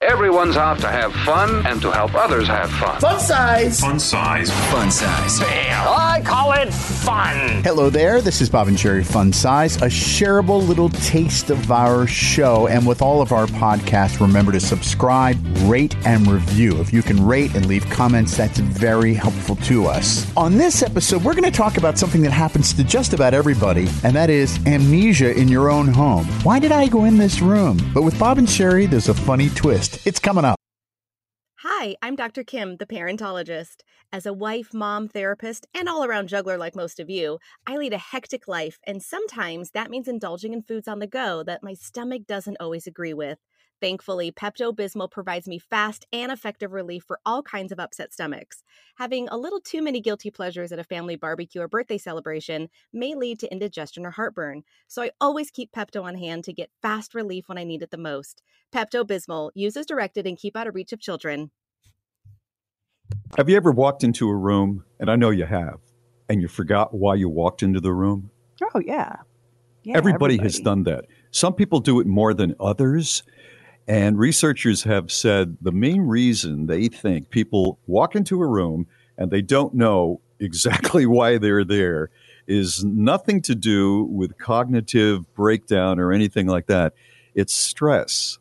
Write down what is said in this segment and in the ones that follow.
Everyone's out to have fun and to help others have fun. Fun size. Fun size. Fun size. I call it fun. Hello there. This is Bob and Sheri Fun Size, a shareable little taste of our show. And with all of our podcasts, remember to subscribe, rate, and review. If you can rate and leave comments, that's very helpful to us. On this episode, we're going to talk about something that happens to just about everybody, and that is amnesia in your own home. Why did I go in this room? But with Bob and Sheri, there's a funny twist. It's coming up. Hi, I'm Dr. Kim, the parentologist. As a wife, mom, therapist, and all around juggler like most of you, I lead a hectic life, and sometimes that means indulging in foods on the go that my stomach doesn't always agree with. Thankfully, Pepto Bismol provides me fast and effective relief for all kinds of upset stomachs. Having a little too many guilty pleasures at a family barbecue or birthday celebration may lead to indigestion or heartburn, so I always keep Pepto on hand to get fast relief when I need it the most. Pepto Bismol, use as directed and keep out of reach of children. Have you ever walked into a room, and I know you have, and you forgot why you walked into the room? Oh, yeah. yeah everybody, everybody has done that. Some people do it more than others. And researchers have said the main reason they think people walk into a room and they don't know exactly why they're there is nothing to do with cognitive breakdown or anything like that. It's stress.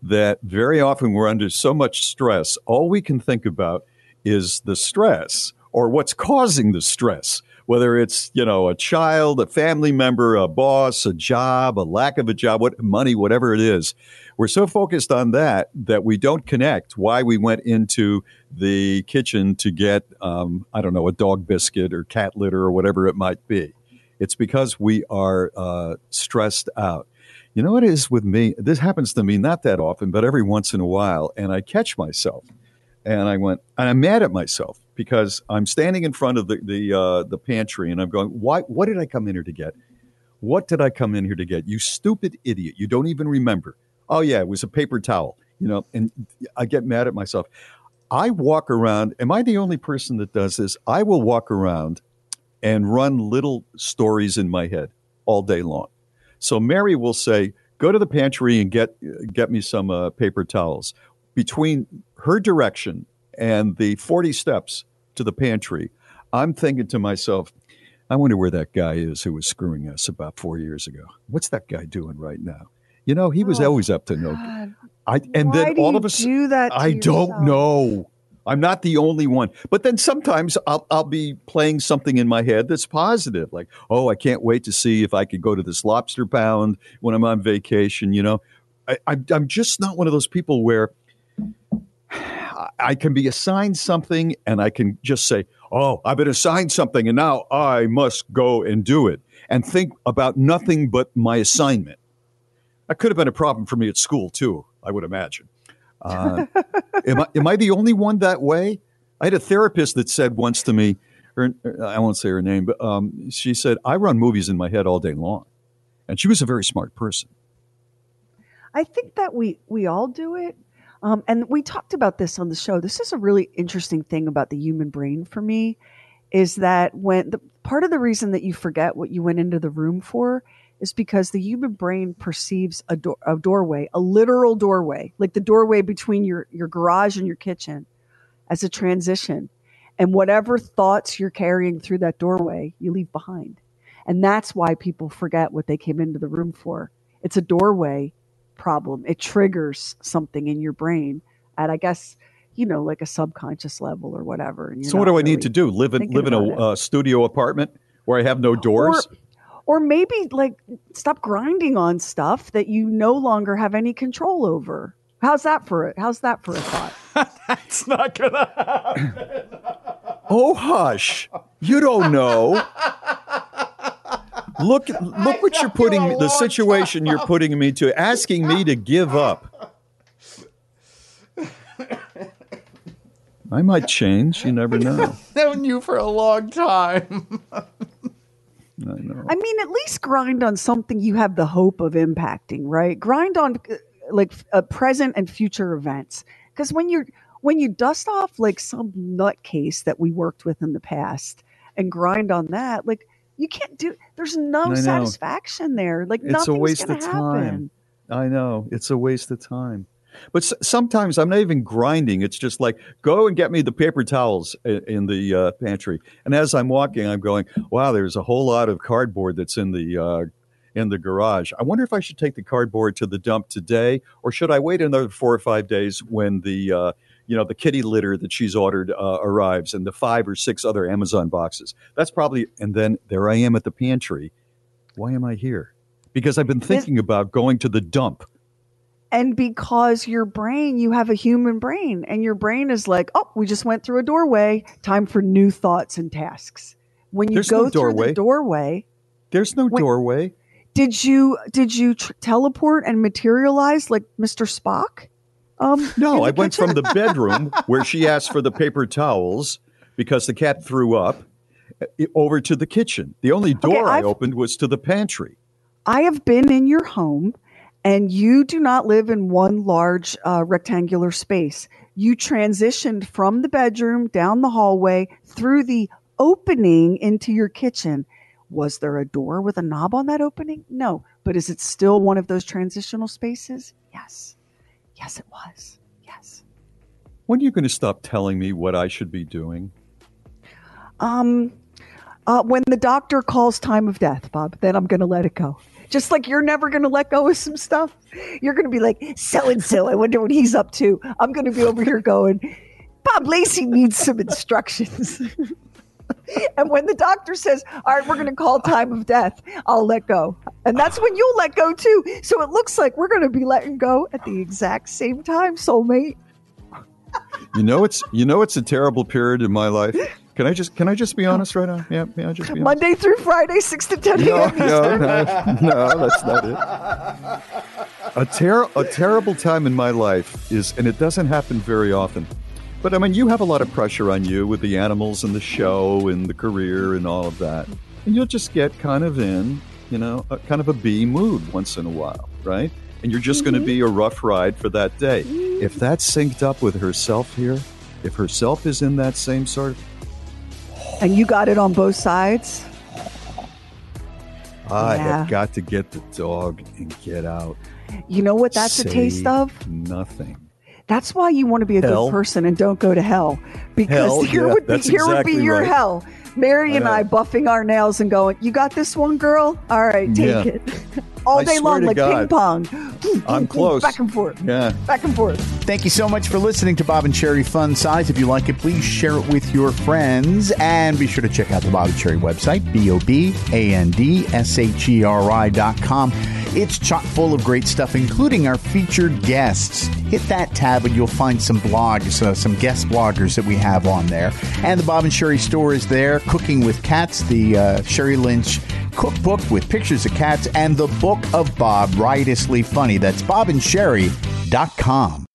That very often we're under so much stress, all we can think about is the stress or what's causing the stress whether it's you know a child, a family member, a boss, a job, a lack of a job, what money, whatever it is. We're so focused on that that we don't connect why we went into the kitchen to get um, I don't know a dog biscuit or cat litter or whatever it might be. It's because we are uh, stressed out. You know what it is with me? This happens to me not that often, but every once in a while, and I catch myself, and I went, and I'm mad at myself because I'm standing in front of the the uh, the pantry and I'm going, why? What did I come in here to get? What did I come in here to get? You stupid idiot! You don't even remember. Oh yeah, it was a paper towel. You know, and I get mad at myself. I walk around. Am I the only person that does this? I will walk around and run little stories in my head all day long. So Mary will say, "Go to the pantry and get get me some uh, paper towels." Between her direction and the 40 steps to the pantry, I'm thinking to myself, I wonder where that guy is who was screwing us about four years ago. What's that guy doing right now? You know, he was oh, always up to no good. I and Why then all of a sudden, I yourself? don't know. I'm not the only one. But then sometimes I'll, I'll be playing something in my head that's positive, like, oh, I can't wait to see if I could go to this lobster pound when I'm on vacation. You know, I, I, I'm just not one of those people where I can be assigned something and I can just say, oh, I've been assigned something and now I must go and do it and think about nothing but my assignment. That could have been a problem for me at school too, I would imagine. Uh, am, I, am I the only one that way? I had a therapist that said once to me, her, I won't say her name, but um, she said, I run movies in my head all day long. And she was a very smart person. I think that we, we all do it. Um, and we talked about this on the show. This is a really interesting thing about the human brain for me is that when the part of the reason that you forget what you went into the room for is because the human brain perceives a, do- a doorway, a literal doorway, like the doorway between your, your garage and your kitchen as a transition. And whatever thoughts you're carrying through that doorway, you leave behind. And that's why people forget what they came into the room for. It's a doorway problem. It triggers something in your brain at, I guess, you know, like a subconscious level or whatever. so, what do I really need to do? Live in live in a uh, studio apartment where I have no doors? Or, or maybe like stop grinding on stuff that you no longer have any control over. How's that for it? How's that for a thought? That's not gonna happen. oh hush! You don't know. look look what you're putting the situation you're putting me to asking me to give up I might change. You never know. known you for a long time. I know. I mean, at least grind on something you have the hope of impacting, right? Grind on uh, like uh, present and future events. Because when you're when you dust off like some nutcase that we worked with in the past and grind on that, like you can't do. There's no satisfaction there. Like It's a nothing's waste gonna of time. happen. I know it's a waste of time. But s- sometimes I'm not even grinding. It's just like go and get me the paper towels i- in the uh, pantry. And as I'm walking, I'm going, "Wow, there's a whole lot of cardboard that's in the uh, in the garage. I wonder if I should take the cardboard to the dump today, or should I wait another four or five days when the uh, you know the kitty litter that she's ordered uh, arrives and the five or six other Amazon boxes. That's probably. And then there I am at the pantry. Why am I here? Because I've been thinking about going to the dump. And because your brain, you have a human brain, and your brain is like, oh, we just went through a doorway. Time for new thoughts and tasks. When you There's go no through doorway. the doorway, There's no Wait. doorway. did you did you tr- teleport and materialize like Mr. Spock? Um, No, I went from the bedroom where she asked for the paper towels because the cat threw up over to the kitchen. The only door I I've- opened was to the pantry. I have been in your home, and you do not live in one large uh, rectangular space. You transitioned from the bedroom down the hallway through the opening into your kitchen. Was there a door with a knob on that opening? No. But is it still one of those transitional spaces? Yes. Yes, it was. Yes. When are you going to stop telling me what I should be doing? Um, uh, when the doctor calls time of death, Bob, then I'm going to let it go. Just like you're never going to let go of some stuff. You're going to be like, so and so, I wonder what he's up to. I'm going to be over here going, Bob Lacey needs some instructions. and when the doctor says, all right, we're going to call time of death, I'll let go. And that's when you'll let go too. So it looks like we're going to be letting go at the exact same time, soulmate. You know it's you know it's a terrible period in my life. Can I just can I just be honest right now? Yeah, yeah, just. Monday through Friday, 6 to 10 No, a.m. no, no, no, that's not it. A, ter- a terrible time in my life is, and it doesn't happen very often. But I mean, you have a lot of pressure on you with the animals and the show and the career and all of that. And you'll just get kind of in, you know, a, kind of a B mood once in a while, right? And you're just going to mm-hmm. be a rough ride for that day. Mm-hmm. If that's synced up with herself here, if herself is in that same sort of, And you got it on both sides? I Yeah. have got to get the dog and get out. You know what that's a taste of? Nothing. That's why you want to be a Hell. good person and don't go to hell. Because Hell, here yeah, would be that's here would be your right. hell. Mary and I know. buffing our nails and going, You got this one, girl? All right, take Yeah. it. All day long, like God. ping pong. I'm close. Back and forth. Yeah. Back and forth. Thank you so much for listening to Bob and Sheri Fun Size. If you like it, please share it with your friends. And be sure to check out the Bob and Sheri website, B O B A N D S H E R I dot com. It's chock full of great stuff, including our featured guests. Hit that tab and you'll find some blogs, uh, some guest bloggers that we have on there. And the Bob and Sheri store is there. Cooking with Cats, the uh, Sheri Lynch cookbook with pictures of cats, and the book of Bob, Riotously Funny. That's bobandsheri.com.